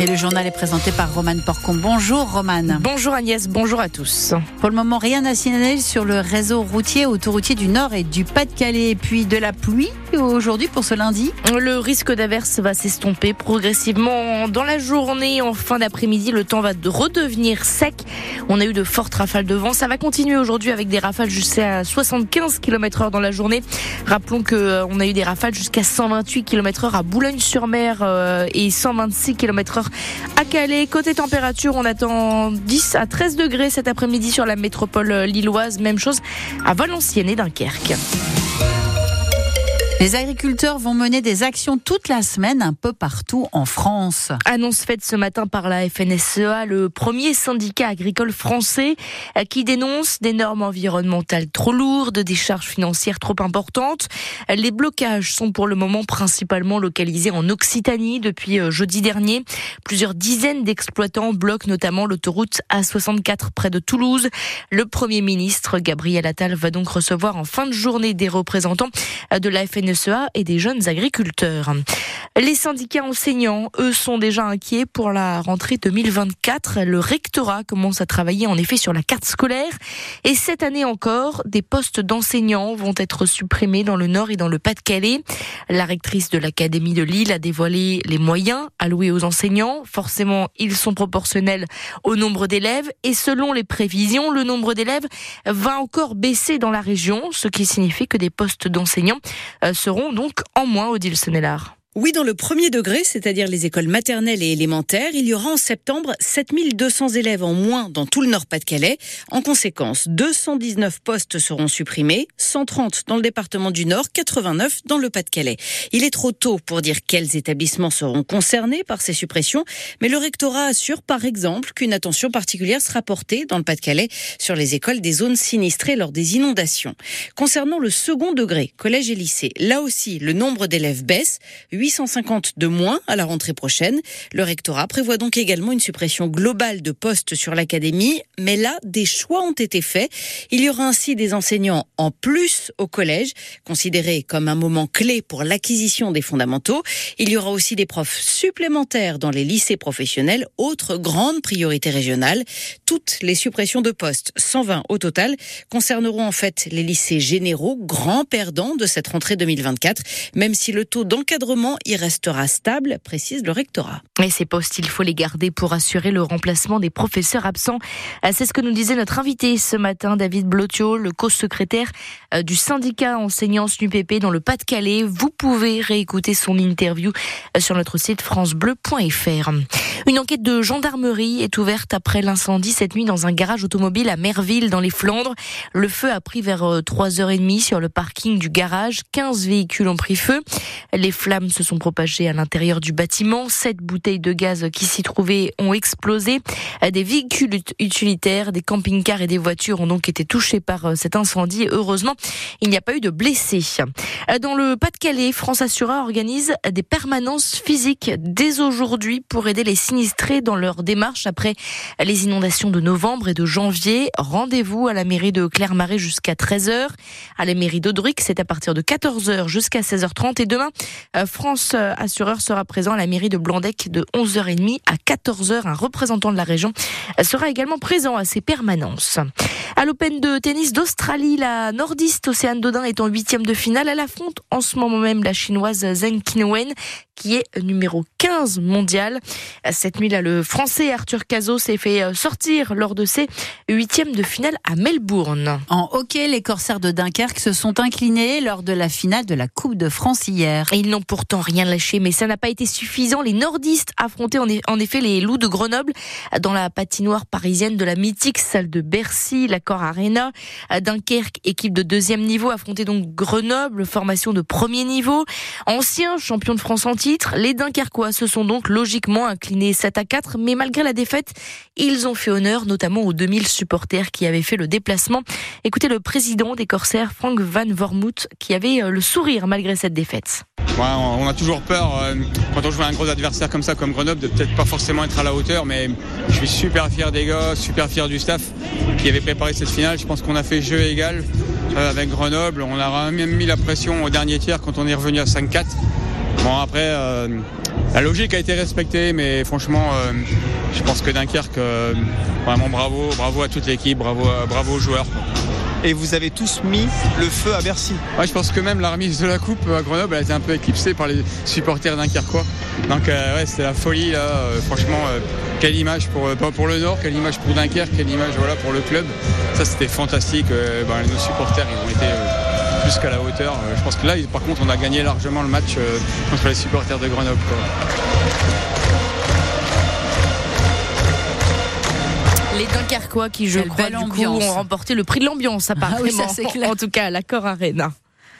Et le journal est présenté par Romane Porcon. Bonjour Romane. Bonjour Agnès, bonjour à tous. Pour le moment, rien à signaler sur le réseau routier, autoroutier du Nord et du Pas-de-Calais. Puis de la pluie aujourd'hui pour ce lundi Le risque d'averse va s'estomper progressivement dans la journée. En fin d'après-midi, le temps va redevenir sec. On a eu de fortes rafales de vent. Ça va continuer aujourd'hui avec des rafales jusqu'à 75 km heure dans la journée. Rappelons que euh, a eu des rafales jusqu'à 128 km heure à Boulogne-sur-Mer euh, et 126 km heure à Calais. Côté température, on attend 10 à 13 degrés cet après-midi sur la métropole lilloise. Même chose à Valenciennes et Dunkerque. Les agriculteurs vont mener des actions toute la semaine un peu partout en France. Annonce faite ce matin par la FNSEA, le premier syndicat agricole français euh, qui dénonce des normes environnementales trop lourdes, des charges financières trop importantes. Les blocages sont pour le moment principalement localisés en Occitanie depuis euh, jeudi dernier. Plusieurs dizaines d'exploitants bloquent notamment l'autoroute A64 près de Toulouse. Le premier ministre Gabriel Attal va donc recevoir en fin de journée des représentants euh, de la FNSEA et des jeunes agriculteurs. Les syndicats enseignants, eux, sont déjà inquiets pour la rentrée 2024. Le rectorat commence à travailler en effet sur la carte scolaire. Et cette année encore, des postes d'enseignants vont être supprimés dans le Nord et dans le Pas-de-Calais. La rectrice de l'Académie de Lille a dévoilé les moyens alloués aux enseignants. Forcément, ils sont proportionnels au nombre d'élèves. Et selon les prévisions, le nombre d'élèves va encore baisser dans la région, ce qui signifie que des postes d'enseignants euh, seront donc en moins, Odile Senelard. Oui, dans le premier degré, c'est-à-dire les écoles maternelles et élémentaires, il y aura en septembre 7200 élèves en moins dans tout le Nord-Pas-de-Calais. En conséquence, 219 postes seront supprimés, 130 dans le département du Nord, 89 dans le Pas-de-Calais. Il est trop tôt pour dire quels établissements seront concernés par ces suppressions, mais le rectorat assure par exemple qu'une attention particulière sera portée dans le Pas-de-Calais sur les écoles des zones sinistrées lors des inondations. Concernant le second degré, collège et lycée, là aussi, le nombre d'élèves baisse. 850 de moins à la rentrée prochaine. Le rectorat prévoit donc également une suppression globale de postes sur l'académie, mais là, des choix ont été faits. Il y aura ainsi des enseignants en plus au collège, considérés comme un moment clé pour l'acquisition des fondamentaux. Il y aura aussi des profs supplémentaires dans les lycées professionnels, autre grande priorité régionale. Toutes les suppressions de postes, 120 au total, concerneront en fait les lycées généraux, grands perdants de cette rentrée 2024, même si le taux d'encadrement il restera stable, précise le rectorat. Et ces postes, il faut les garder pour assurer le remplacement des professeurs absents. Euh, c'est ce que nous disait notre invité ce matin, David Blotio, le co-secrétaire euh, du syndicat enseignants SNUPP dans le Pas-de-Calais. Vous pouvez réécouter son interview euh, sur notre site francebleu.fr. Une enquête de gendarmerie est ouverte après l'incendie cette nuit dans un garage automobile à Merville dans les Flandres. Le feu a pris vers 3h30 sur le parking du garage. 15 véhicules ont pris feu. Les flammes se sont propagées à l'intérieur du bâtiment. Sept bouteilles de gaz qui s'y trouvaient ont explosé. Des véhicules utilitaires, des camping-cars et des voitures ont donc été touchés par euh, cet incendie. Heureusement, il n'y a pas eu de blessés. Dans le Pas-de-Calais, France Assura organise des permanences physiques dès aujourd'hui pour aider les sinistrés dans leur démarche après les inondations de novembre et de janvier. Rendez-vous à la mairie de Clermarais jusqu'à 13h. À la mairie d'Audric, c'est à partir de 14h jusqu'à 16h30. Et demain, euh, Assureur sera présent à la mairie de Blandec de 11h30 à 14h. Un représentant de la région sera également présent à ces permanences. À l'Open de tennis d'Australie, la nordiste Océane Dodin est en huitième de finale. Elle affronte en ce moment même la chinoise Zheng Qinwen qui est numéro 15 mondial. Cette nuit-là, le français Arthur Cazot s'est fait euh, sortir lors de ses huitièmes de finale à Melbourne. En hockey, les Corsaires de Dunkerque se sont inclinés lors de la finale de la Coupe de France hier. ils n'ont pourtant rien lâché, mais ça n'a pas été suffisant. Les nordistes affrontaient en effet les loups de Grenoble dans la patinoire parisienne de la mythique salle de Bercy, l'accord Arena. Dunkerque, équipe de deuxième niveau, affrontait donc Grenoble, formation de premier niveau. Ancien champion de France entier les Dunkerquois se sont donc logiquement inclinés 7 à 4, mais malgré la défaite, ils ont fait honneur notamment aux 2000 supporters qui avaient fait le déplacement. Écoutez le président des Corsaires, Frank Van Vormouth, qui avait euh, le sourire malgré cette défaite. on a toujours peur euh, quand on joue un gros adversaire comme ça, comme Grenoble, de peut-être pas forcément être à la hauteur, mais je suis super fier des gars, super fier du staff qui avait préparé cette finale. Je pense qu'on a fait jeu égal euh, avec Grenoble. On a même mis la pression au dernier tiers quand on est revenu à 5-4. Bon après, euh, la logique a été respectée, mais franchement, euh, je pense que Dunkerque, euh, vraiment bravo, bravo à toute l'équipe, bravo, bravo aux joueurs. Et vous avez tous mis le feu à Bercy. Ouais, je pense que même la remise de la coupe à Grenoble a été un peu éclipsée par les supporters dunkerquois. Donc ouais, c'était la folie là. franchement, quelle image pour, pour le Nord, quelle image pour Dunkerque, quelle image voilà, pour le club. Ça c'était fantastique. Ben, nos supporters ils ont été plus qu'à la hauteur. Euh, je pense que là, par contre, on a gagné largement le match euh, contre les supporters de Grenoble. Les Dunkerquois qui, je crois, du coup, ont remporté le prix de l'ambiance, apparemment. Ah oui, ça, en tout cas, à l'accord Arena.